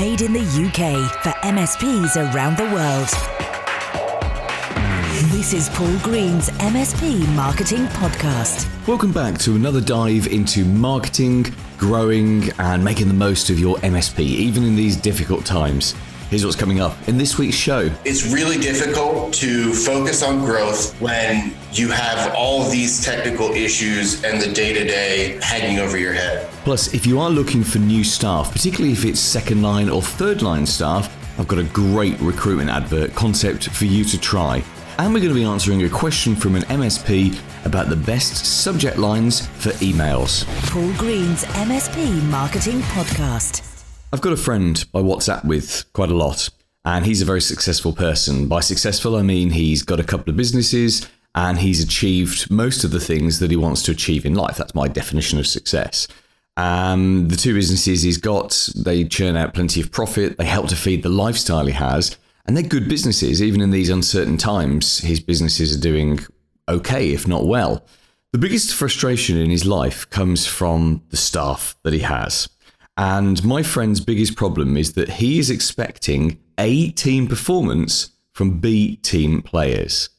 Made in the UK for MSPs around the world. This is Paul Green's MSP Marketing Podcast. Welcome back to another dive into marketing, growing, and making the most of your MSP, even in these difficult times. Here's what's coming up in this week's show. It's really difficult to focus on growth when you have all of these technical issues and the day to day hanging over your head. Plus, if you are looking for new staff, particularly if it's second line or third line staff, I've got a great recruitment advert concept for you to try. And we're going to be answering a question from an MSP about the best subject lines for emails. Paul Green's MSP Marketing Podcast. I've got a friend I WhatsApp with quite a lot, and he's a very successful person. By successful, I mean he's got a couple of businesses and he's achieved most of the things that he wants to achieve in life. That's my definition of success. Um, the two businesses he's got, they churn out plenty of profit, they help to feed the lifestyle he has, and they're good businesses. Even in these uncertain times, his businesses are doing okay, if not well. The biggest frustration in his life comes from the staff that he has. And my friend's biggest problem is that he is expecting A team performance from B team players.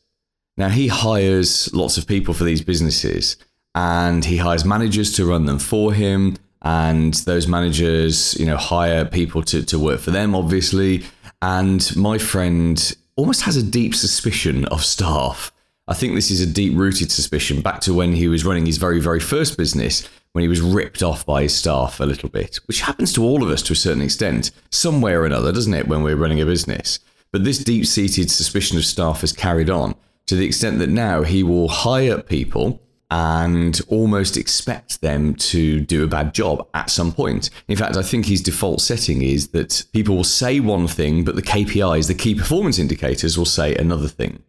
Now, he hires lots of people for these businesses and he hires managers to run them for him. And those managers, you know, hire people to, to work for them, obviously. And my friend almost has a deep suspicion of staff. I think this is a deep rooted suspicion back to when he was running his very, very first business when he was ripped off by his staff a little bit, which happens to all of us to a certain extent, somewhere or another, doesn't it, when we're running a business? But this deep seated suspicion of staff has carried on to the extent that now he will hire people and almost expect them to do a bad job at some point. In fact, I think his default setting is that people will say one thing, but the KPIs, the key performance indicators, will say another thing.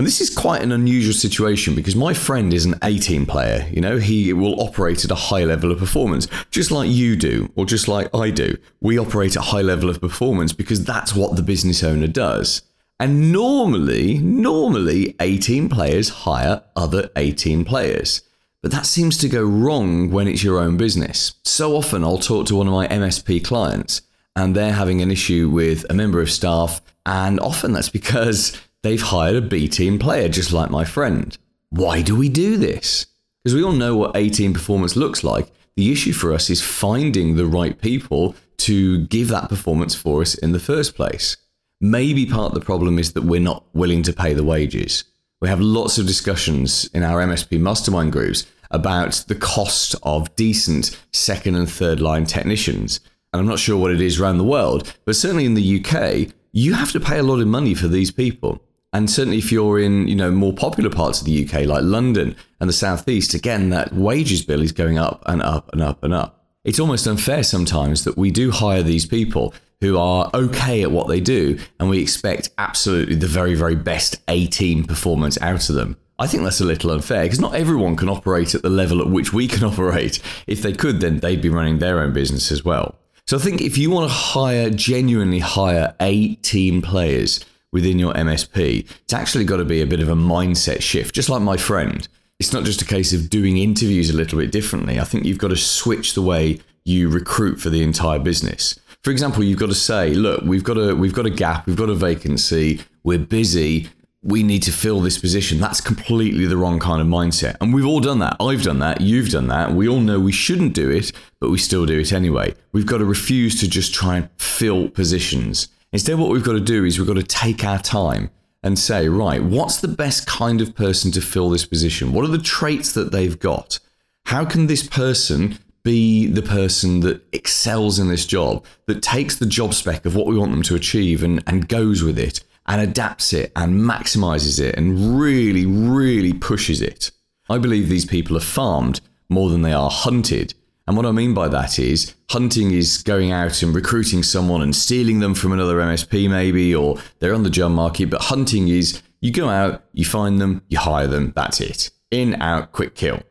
And this is quite an unusual situation because my friend is an A team player. You know, he will operate at a high level of performance, just like you do, or just like I do. We operate at a high level of performance because that's what the business owner does. And normally, normally, A team players hire other A team players. But that seems to go wrong when it's your own business. So often I'll talk to one of my MSP clients and they're having an issue with a member of staff. And often that's because they've hired a B team player, just like my friend. Why do we do this? Because we all know what A team performance looks like. The issue for us is finding the right people to give that performance for us in the first place. Maybe part of the problem is that we're not willing to pay the wages. We have lots of discussions in our MSP mastermind groups about the cost of decent second and third line technicians. And I'm not sure what it is around the world, but certainly in the UK, you have to pay a lot of money for these people. And certainly, if you're in you know more popular parts of the UK, like London and the southeast, again that wages bill is going up and up and up and up. It's almost unfair sometimes that we do hire these people who are okay at what they do, and we expect absolutely the very very best A team performance out of them. I think that's a little unfair because not everyone can operate at the level at which we can operate. If they could, then they'd be running their own business as well. So I think if you want to hire, genuinely hire A team players, within your MSP, it's actually got to be a bit of a mindset shift, just like my friend. It's not just a case of doing interviews a little bit differently. I think you've got to switch the way you recruit for the entire business. For example, you've got to say, look, we've got a we've got a gap, we've got a vacancy, we're busy, we need to fill this position. That's completely the wrong kind of mindset. And we've all done that. I've done that. You've done that. We all know we shouldn't do it, but we still do it anyway. We've got to refuse to just try and fill positions. Instead, what we've got to do is we've got to take our time and say, right, what's the best kind of person to fill this position? What are the traits that they've got? How can this person be the person that excels in this job, that takes the job spec of what we want them to achieve and, and goes with it and adapts it and maximizes it and really, really pushes it? I believe these people are farmed more than they are hunted. And what I mean by that is hunting is going out and recruiting someone and stealing them from another MSP, maybe, or they're on the job market. But hunting is you go out, you find them, you hire them, that's it. In, out, quick kill.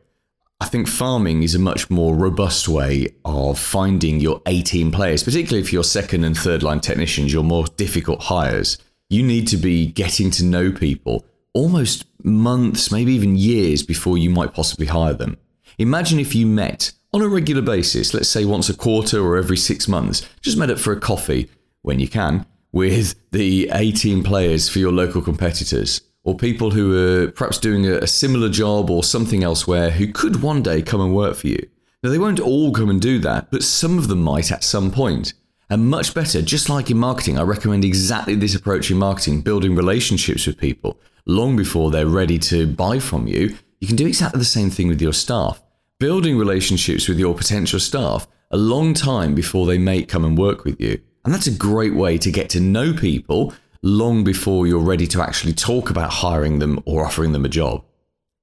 I think farming is a much more robust way of finding your A team players, particularly if you're second and third line technicians, your more difficult hires. You need to be getting to know people almost months, maybe even years before you might possibly hire them. Imagine if you met on a regular basis, let's say once a quarter or every six months, just met up for a coffee when you can with the 18 players for your local competitors or people who are perhaps doing a, similar job or something elsewhere who could one day come and work for you. Now, they won't all come and do that, but some of them might at some point. And much better, just like in marketing, I recommend exactly this approach in marketing, building relationships with people long before they're ready to buy from you. You can do exactly the same thing with your staff. Building relationships with your potential staff a long time before they may come and work with you. And that's a great way to get to know people long before you're ready to actually talk about hiring them or offering them a job.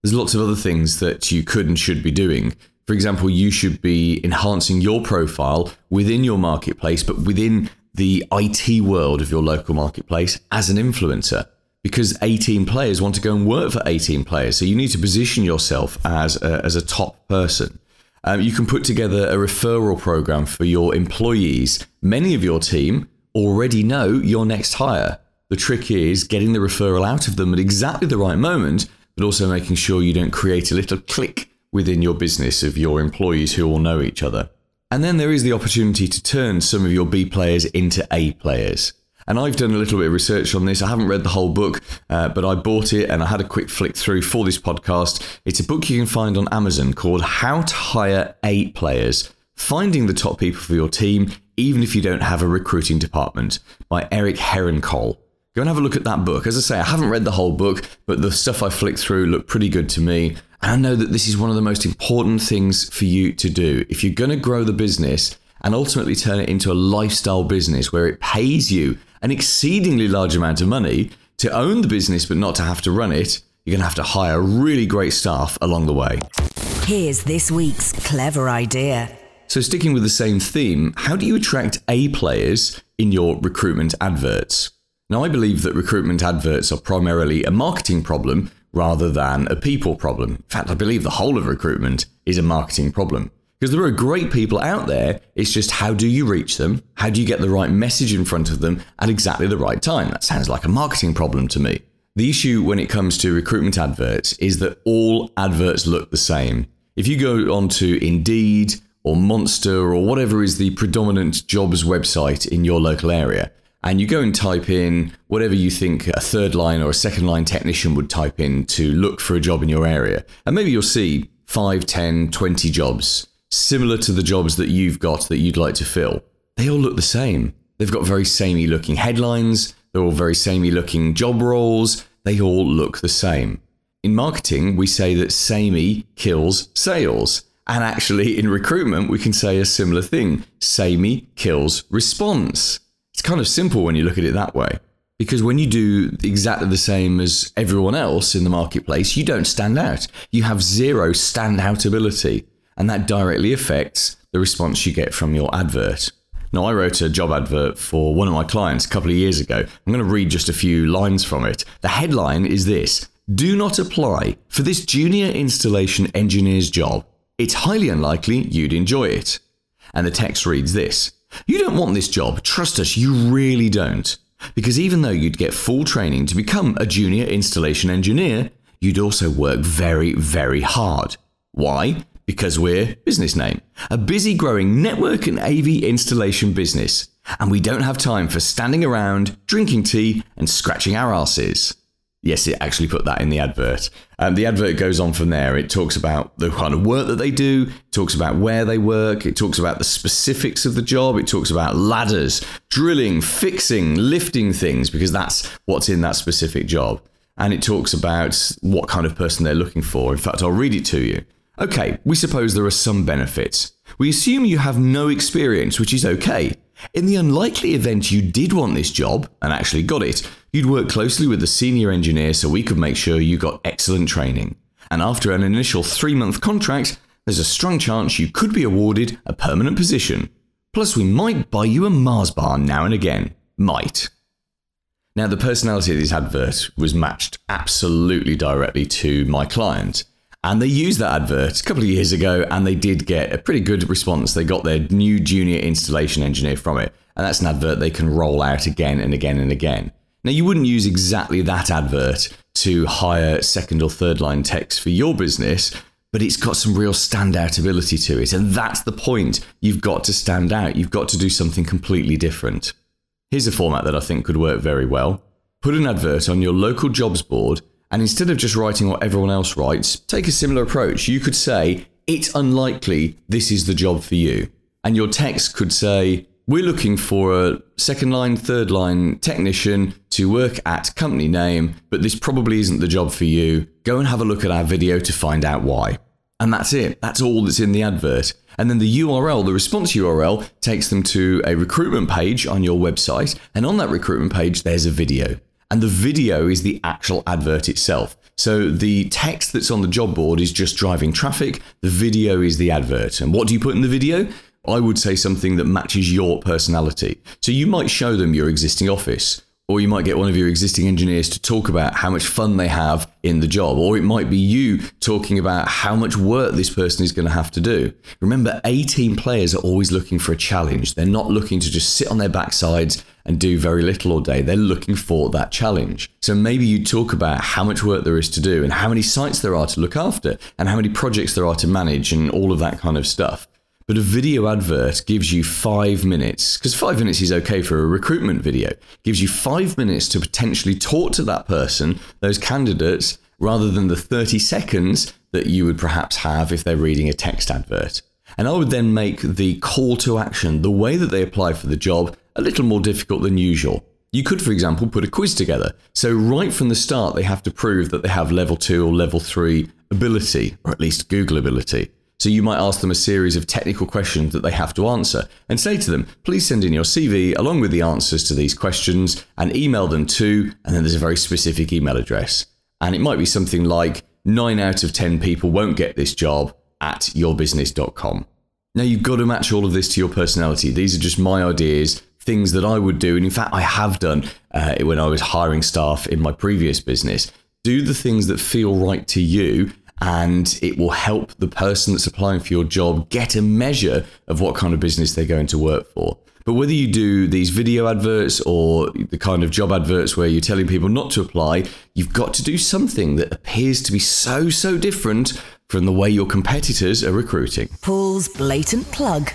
There's lots of other things that you could and should be doing. For example, you should be enhancing your profile within your marketplace, but within the IT world of your local marketplace as an influencer. Because 18 players want to go and work for 18 players. So you need to position yourself as a, as a top person. Um, you can put together a referral program for your employees. Many of your team already know your next hire. The trick is getting the referral out of them at exactly the right moment, but also making sure you don't create a little clique within your business of your employees who all know each other. And then there is the opportunity to turn some of your B players into A players. And I've done a little bit of research on this. I haven't read the whole book, uh, but I bought it and I had a quick flick through for this podcast. It's a book you can find on Amazon called How to Hire A-Players Finding the Top People for Your Team, even if you don't have a recruiting department, by Eric Herrenkohl. Go and have a look at that book. As I say, I haven't read the whole book, but the stuff I flicked through looked pretty good to me. And I know that this is one of the most important things for you to do. If you're going to grow the business and ultimately turn it into a lifestyle business where it pays you an exceedingly large amount of money to own the business but not to have to run it, you're going to have to hire really great staff along the way. Here's this week's clever idea. So, sticking with the same theme, how do you attract A players in your recruitment adverts? Now, I believe that recruitment adverts are primarily a marketing problem rather than a people problem. In fact, I believe the whole of recruitment is a marketing problem. Because there are great people out there, it's just how do you reach them? How do you get the right message in front of them at exactly the right time? That sounds like a marketing problem to me. The issue when it comes to recruitment adverts is that all adverts look the same. If you go onto Indeed or Monster or whatever is the predominant jobs website in your local area, and you go and type in whatever you think a third line or a second line technician would type in to look for a job in your area. And maybe you'll see 5, 10, 20 jobs similar to the jobs that you've got that you'd like to fill. They all look the same. They've got very samey looking headlines, they're all very samey looking job roles, they all look the same. In marketing, we say that samey kills sales. And actually, in recruitment, we can say a similar thing samey kills response. It's kind of simple when you look at it that way. Because when you do exactly the same as everyone else in the marketplace, you don't stand out. You have zero standout ability. And that directly affects the response you get from your advert. Now, I wrote a job advert for one of my clients a couple of years ago. I'm going to read just a few lines from it. The headline is this Do not apply for this junior installation engineer's job. It's highly unlikely you'd enjoy it. And the text reads this you don't want this job. Trust us, you really don't. Because even though you'd get full training to become a junior installation engineer, you'd also work very, very hard. Why? Because we're business name, a busy growing network and AV installation business, and we don't have time for standing around, drinking tea, and scratching our asses. Yes, it actually put that in the advert. Um, the advert goes on from there. It talks about the kind of work that they do, talks about where they work, it talks about the specifics of the job, it talks about ladders, drilling, fixing, lifting things, because that's what's in that specific job. And it talks about what kind of person they're looking for. In fact, I'll read it to you. Okay, we suppose there are some benefits. We assume you have no experience, which is okay. In the unlikely event you did want this job and actually got it, you'd work closely with the senior engineer so we could make sure you got excellent training. And after an initial three month contract, there's a strong chance you could be awarded a permanent position. Plus, we might buy you a Mars bar now and again. Might. Now, the personality of this advert was matched absolutely directly to my client. And they used that advert a couple of years ago and they did get a pretty good response. They got their new junior installation engineer from it. And that's an advert they can roll out again and again and again. Now, you wouldn't use exactly that advert to hire second or third line techs for your business, but it's got some real standout ability to it. And that's the point. You've got to stand out. You've got to do something completely different. Here's a format that I think could work very well. Put an advert on your local jobs board, and instead of just writing what everyone else writes, take a similar approach. You could say, It's unlikely this is the job for you. And your text could say, We're looking for a second line, third line technician to work at company name, but this probably isn't the job for you. Go and have a look at our video to find out why. And that's it. That's all that's in the advert. And then the URL, the response URL, takes them to a recruitment page on your website. And on that recruitment page, there's a video. And the video is the actual advert itself. So the text that's on the job board is just driving traffic. The video is the advert. And what do you put in the video? I would say something that matches your personality. So you might show them your existing office or you might get one of your existing engineers to talk about how much fun they have in the job. Or it might be you talking about how much work this person is going to have to do. Remember, A team players are always looking for a challenge. They're not looking to just sit on their backsides and do very little all day. They're looking for that challenge. So maybe you talk about how much work there is to do and how many sites there are to look after and how many projects there are to manage and all of that kind of stuff. But a video advert gives you five minutes, because five minutes is okay for a recruitment video, gives you five minutes to potentially talk to that person, those candidates, rather than the 30 seconds that you would perhaps have if they're reading a text advert. And I would then make the call to action, the way that they apply for the job, a little more difficult than usual. You could, for example, put a quiz together. So, right from the start, they have to prove that they have level two or level three ability, or at least Google ability. So you might ask them a series of technical questions that they have to answer and say to them, please send in your CV along with the answers to these questions and email them to, and then there's a very specific email address. And it might be something like, nine out of 10 people won't get this job at yourbusiness.com. Now you've got to match all of this to your personality. These are just my ideas, things that I would do. And in fact, I have done uh, when I was hiring staff in my previous business. Do the things that feel right to you and it will help the person that's applying for your job get a measure of what kind of business they're going to work for. But whether you do these video adverts or the kind of job adverts where you're telling people not to apply, you've got to do something that appears to be so, so different from the way your competitors are recruiting. Paul's blatant plug.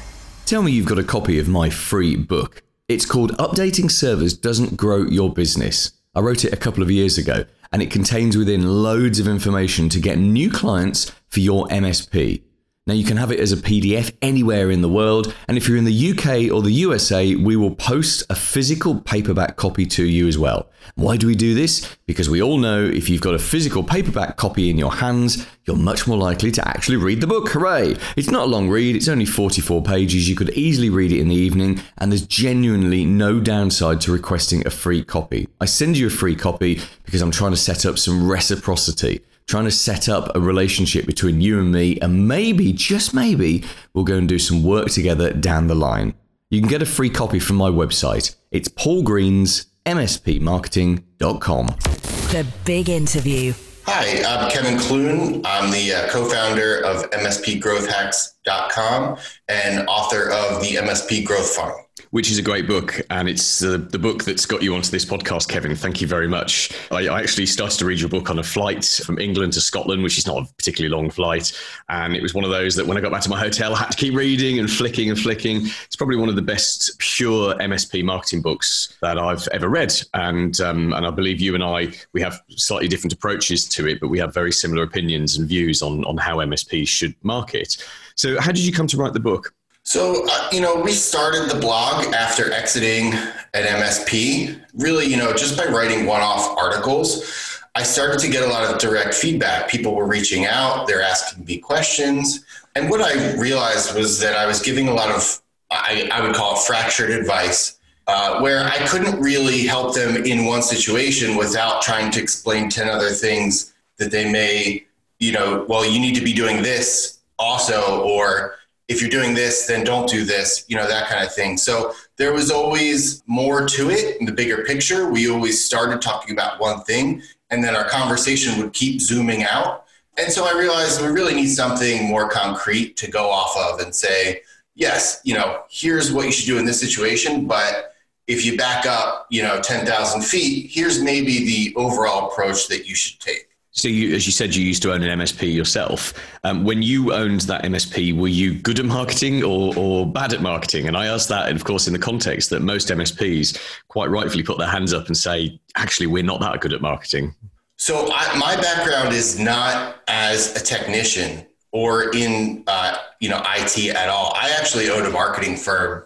Tell me you've got a copy of my free book. It's called Updating Servers Doesn't Grow Your Business. I wrote it a couple of years ago and it contains within loads of information to get new clients for your MSP. Now, you can have it as a PDF anywhere in the world, and if you're in the UK or the USA, we will post a physical paperback copy to you as well. Why do we do this? Because we all know if you've got a physical paperback copy in your hands, you're much more likely to actually read the book. Hooray! It's not a long read, it's only 44 pages. You could easily read it in the evening, and there's genuinely no downside to requesting a free copy. I send you a free copy because I'm trying to set up some reciprocity trying to set up a relationship between you and me, and maybe, just maybe, we'll go and do some work together down the line. You can get a free copy from my website. It's paulgreensmspmarketing.com. The big interview. Hi, I'm Kevin Clune. I'm the uh, co founder of MSPGrowthHacks.com and author of the MSP Growth Funnel which is a great book. And it's uh, the book that's got you onto this podcast, Kevin. Thank you very much. I, I, actually started to read your book on a flight from England to Scotland, which is not a particularly long flight. And it was one of those that when I got back to my hotel, I had to keep reading and flicking and flicking. It's probably one of the best pure MSP marketing books that I've ever read. And, um, and I believe you and I, we have slightly different approaches to it, but we have very similar opinions and views on, on how MSP should market. So, how did you come to write the book? So, uh, you know, we started the blog after exiting at MSP. Really, you know, just by writing one off articles, I started to get a lot of direct feedback. People were reaching out, they're asking me questions. And what I realized was that I was giving a lot of, I, I would call it fractured advice, uh, where I couldn't really help them in one situation without trying to explain 10 other things that they may, you know, well, you need to be doing this also, or, if you're doing this, then don't do this, you know, that kind of thing. So there was always more to it in the bigger picture. We always started talking about one thing, and then our conversation would keep zooming out. And so I realized we really need something more concrete to go off of and say, yes, you know, here's what you should do in this situation, but if you back up, you know, 10,000 feet, here's maybe the overall approach that you should take. So, you, as you said, you used to own an MSP yourself. Um, when you owned that MSP, were you good at marketing or, or bad at marketing? And I ask that, of course, in the context that most MSPs quite rightfully put their hands up and say, actually, we're not that good at marketing. So, I, my background is not as a technician or in uh, you know IT at all. I actually owned a marketing firm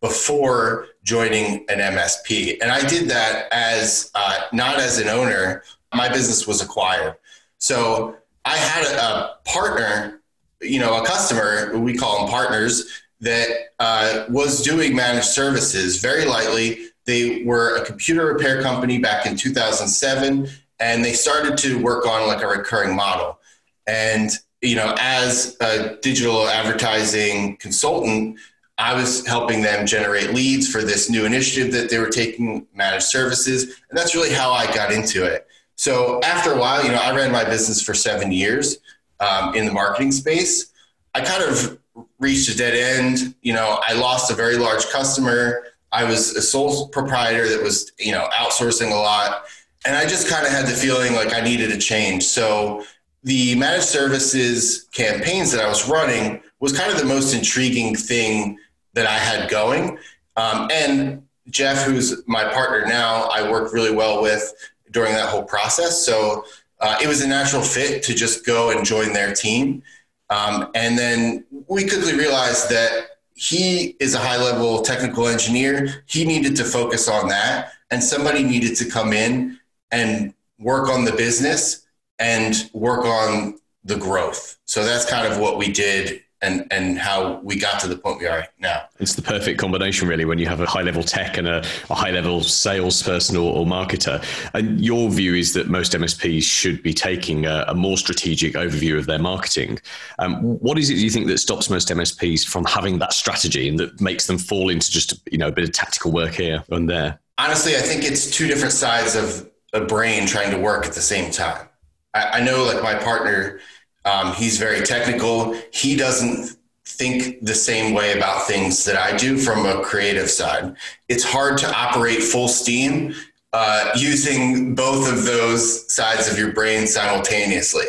before joining an MSP, and I did that as uh, not as an owner, my business was acquired. So I had a, a partner, you know, a customer, we call them partners, that uh, was doing managed services very lightly. They were a computer repair company back in 2007, and they started to work on like a recurring model. And, you know, as a digital advertising consultant, I was helping them generate leads for this new initiative that they were taking managed services. And that's really how I got into it. So after a while, you know, I ran my business for seven years um, in the marketing space. I kind of reached a dead end. You know, I lost a very large customer. I was a sole proprietor that was, you know, outsourcing a lot. And I just kind of had the feeling like I needed a change. So the managed services campaigns that I was running was kind of the most intriguing thing that I had going. Um, and Jeff, who's my partner now, I work really well with during that whole process. So uh, it was a natural fit to just go and join their team. Um, and then we quickly realized that he is a high level technical engineer. He needed to focus on that, and somebody needed to come in and work on the business and work on the growth. So that's kind of what we did and and how we got to the point we are now. It's the perfect combination, really, when you have a high level tech and a, a high level salesperson or, or, marketer. And your view is that most MSPs should be taking a, a more strategic overview of their marketing. Um, what is it you think that stops most MSPs from having that strategy and that makes them fall into just you know a bit of tactical work here and there? Honestly, I think it's two different sides of a brain trying to work at the same time. I, I know, like my partner um, he's very technical. He doesn't think the same way about things that I do from a creative side. It's hard to operate full steam uh, using both of those sides of your brain simultaneously.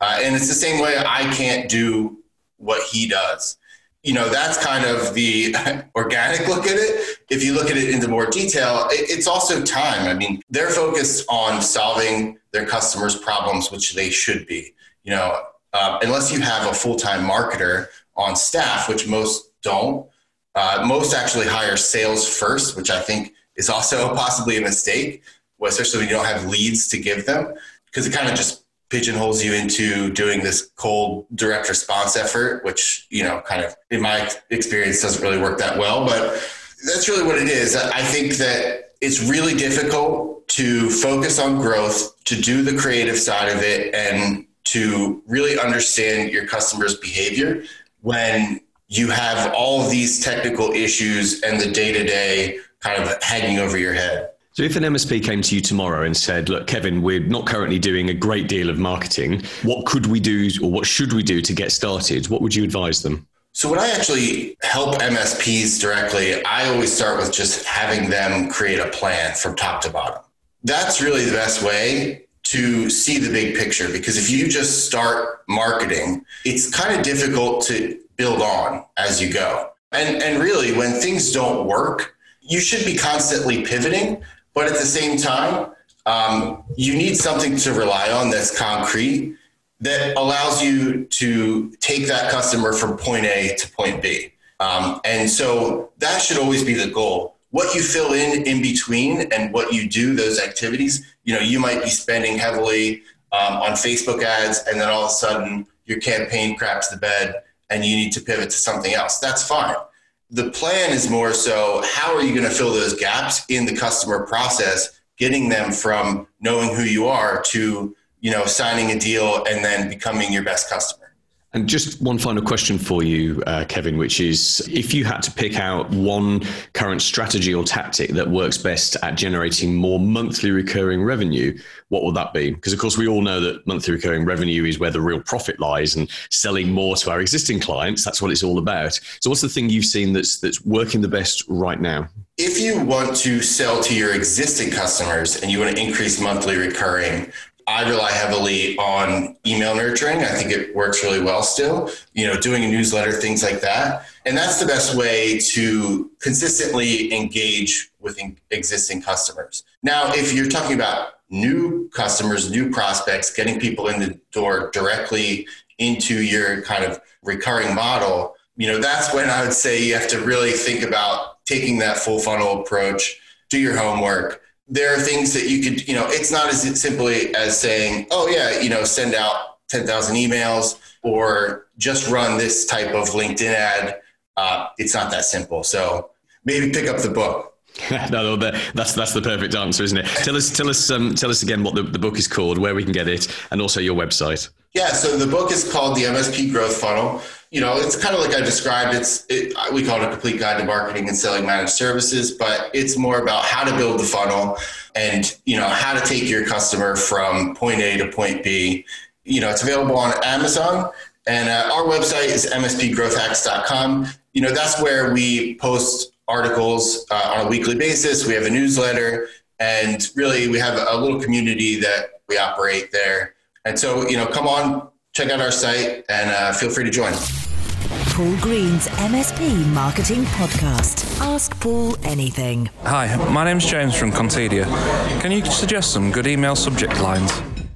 Uh, and it's the same way I can't do what he does. You know, that's kind of the organic look at it. If you look at it into more detail, it's also time. I mean, they're focused on solving their customers' problems, which they should be. You know, uh, unless you have a full-time marketer on staff, which most don't. Uh, most actually hire sales first, which I think is also possibly a mistake, especially when you don't have leads to give them, because it kind of just pigeonholes you into doing this cold direct response effort, which you know, kind of in my experience, doesn't really work that well. But that's really what it is. I think that it's really difficult to focus on growth, to do the creative side of it, and to really understand your customer's behavior when you have all these technical issues and the day to day kind of hanging over your head. So, if an MSP came to you tomorrow and said, Look, Kevin, we're not currently doing a great deal of marketing, what could we do or what should we do to get started? What would you advise them? So, when I actually help MSPs directly, I always start with just having them create a plan from top to bottom. That's really the best way to see the big picture because if you just start marketing, it's kind of difficult to build on as you go. And and really when things don't work, you should be constantly pivoting, but at the same time, um, you need something to rely on that's concrete that allows you to take that customer from point A to point B. Um, and so that should always be the goal what you fill in in between and what you do those activities you know you might be spending heavily um, on facebook ads and then all of a sudden your campaign craps the bed and you need to pivot to something else. That's fine. The plan is more so how are you going to fill those gaps in the customer process getting them from knowing who you are to you know signing a deal and then becoming your best customer and just one final question for you, uh, Kevin, which is if you had to pick out one current strategy or tactic that works best at generating more monthly recurring revenue, what would that be? Because, of course, we all know that monthly recurring revenue is where the real profit lies and selling more to our existing clients. That's what it's all about. So, what's the thing you've seen that's, that's working the best right now? If you want to sell to your existing customers and you want to increase monthly recurring, I rely heavily on email nurturing. I think it works really well still, you know, doing a newsletter, things like that. And that's the best way to consistently engage with existing customers. Now, if you're talking about new customers, new prospects, getting people in the door directly into your kind of recurring model, you know, that's when I would say you have to really think about taking that full funnel approach, do your homework. There are things that you could, you know, it's not as simply as saying, oh, yeah, you know, send out 10,000 emails or just run this type of LinkedIn ad. Uh, it's not that simple. So maybe pick up the book. no, that's that's the perfect answer, isn't it? Tell us, tell us, um, tell us again what the, the book is called, where we can get it, and also your website. Yeah, so the book is called The MSP Growth Funnel. You know, it's kind of like I described. It's it, we call it a complete guide to marketing and selling managed services, but it's more about how to build the funnel and you know how to take your customer from point A to point B. You know, it's available on Amazon, and uh, our website is mspgrowthhacks.com. You know, that's where we post articles uh, on a weekly basis. We have a newsletter, and really we have a little community that we operate there. And so, you know, come on, check out our site, and uh, feel free to join. Paul Green's MSP Marketing Podcast. Ask Paul anything. Hi, my name's James from Contedia. Can you suggest some good email subject lines?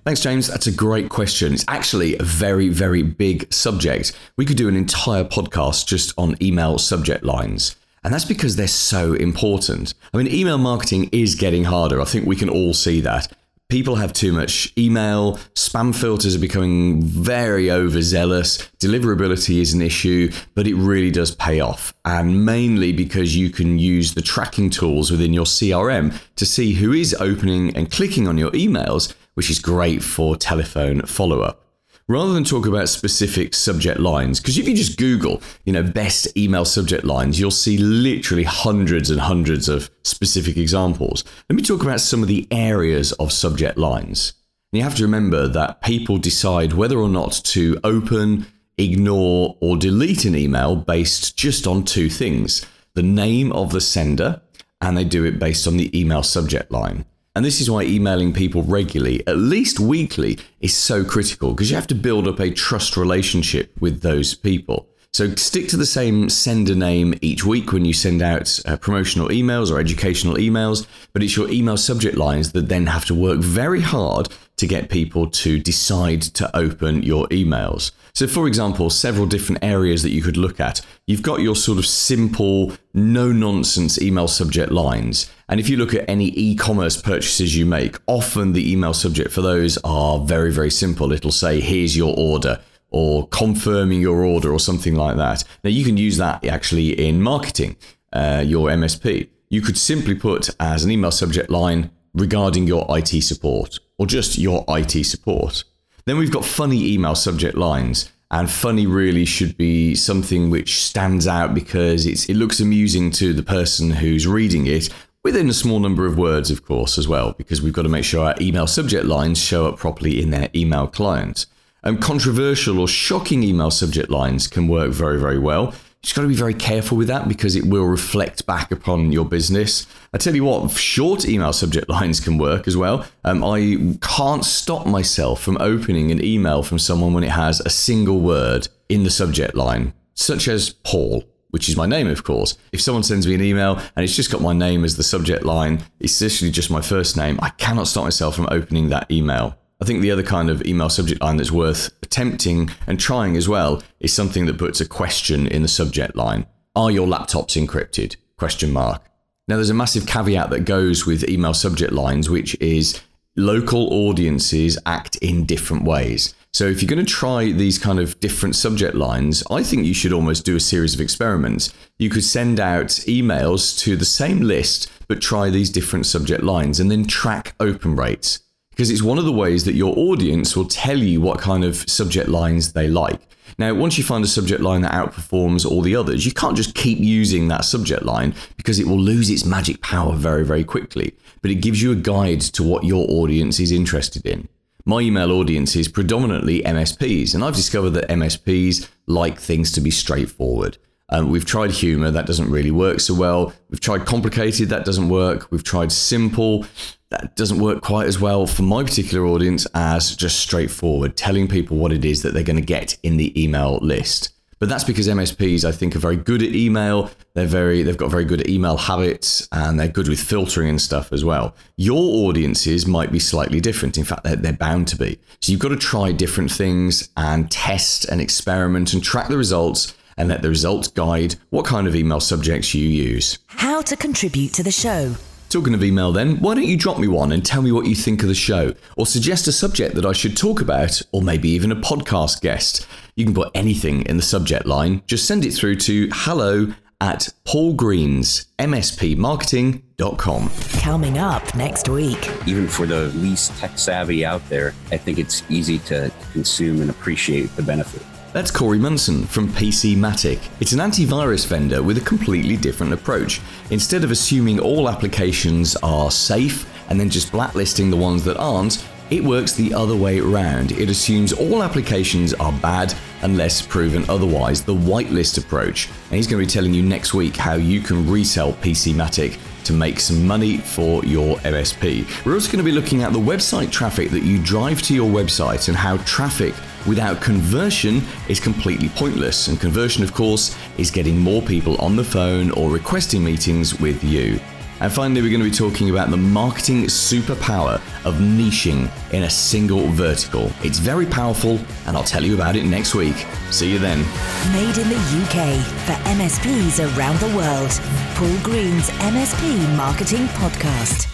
Thanks, James. That's a great question. It's actually a very, very big subject. We could do an entire podcast just on email subject lines. And that's because they're so important. I mean, email marketing is getting harder. I think we can all see that. People have too much email, spam filters are becoming very overzealous, deliverability is an issue, but it really does pay off. And mainly because you can use the tracking tools within your CRM to see who is opening and clicking on your emails, which is great for telephone follow up rather than talk about specific subject lines, because if you just Google, you know, best email subject lines, you'll see literally hundreds and hundreds of specific examples. Let me talk about some of the areas of subject lines. And you have to remember that people decide whether or not to open, ignore, or delete an email based just on two things the name of the sender, and they do it based on the email subject line. And this is why emailing people regularly, at least weekly, is so critical because you have to build up a trust relationship with those people. So stick to the same sender name each week when you send out uh, promotional emails or educational emails, but it's your email subject lines that then have to work very hard to get people to decide to open your emails. So, for example, several different areas that you could look at. You've got your sort of simple, no nonsense email subject lines. And if you look at any e commerce purchases you make, often the email subject for those are very, very simple. It'll say, here's your order or confirming your order or something like that. Now, you can use that actually in marketing, uh, your MSP. You could simply put as an email subject line regarding your IT support or just your IT support. Then we've got funny email subject lines. And funny really should be something which stands out because it looks amusing to the person who's reading it, within a small number of words, of course, as well, because we've got to make sure our email subject lines show up properly in their email client. And controversial or shocking email subject lines can work very, very well You just got to be very careful with that because it will reflect back upon your business. I tell you what, short email subject lines can work as well. Um, I can't stop myself from opening an email from someone when it has a single word in the subject line, such as Paul. Which is my name, of course. If someone sends me an email and it's just got my name as the subject line, it's literally just my first name, I cannot stop myself from opening that email. I think the other kind of email subject line that's worth attempting and trying as well is something that puts a question in the subject line. Are your laptops encrypted? Question mark. Now there's a massive caveat that goes with email subject lines, which is local audiences act in different ways. So if you're going to try these kind of different subject lines, I think you should almost do a series of experiments. You could send out emails to the same list, but try these different subject lines and then track open rates because it's one of the ways that your audience will tell you what kind of subject lines they like. Now, once you find a subject line that outperforms all the others, you can't just keep using that subject line because it will lose its magic power very, very quickly. But it gives you a guide to what your audience is interested in. My email audience is predominantly MSPs, and I've discovered that MSPs like things to be straightforward. Um, we've tried humor, that doesn't really work so well. We've tried complicated, that doesn't work. We've tried simple, that doesn't work quite as well for my particular audience as just straightforward telling people what it is that they're going to get in the email list. But that's because MSPs, I think, are very good at email. They're very, they've got very good email habits, and they're good with filtering and stuff as well. Your audiences might be slightly different. In fact, they're, they're bound to be. So you've got to try different things and test and experiment and track the results and let the results guide what kind of email subjects you use. How to contribute to the show. Talking of email, then, why don't you drop me one and tell me what you think of the show, or suggest a subject that I should talk about, or maybe even a podcast guest? You can put anything in the subject line. Just send it through to hello at paulgreensmspmarketing.com. Coming up next week. Even for the least tech savvy out there, I think it's easy to consume and appreciate the benefit. That's Corey Munson from PC Matic. It's an antivirus vendor with a completely different approach. Instead of assuming all applications are safe and then just blacklisting the ones that aren't, it works the other way around. It assumes all applications are bad unless proven otherwise, the whitelist approach. And he's going to be telling you next week how you can resell PC Matic to make some money for your MSP. We're also going to be looking at the website traffic that you drive to your website and how traffic without conversion is completely pointless. And conversion, of course, is getting more people on the phone or requesting meetings with you. And finally, we're going to be talking about the marketing superpower of niching in a single vertical. It's very powerful, and I'll tell you about it next week. See you then. Made in the UK for MSPs around the world. Paul Green's MSP Marketing Podcast.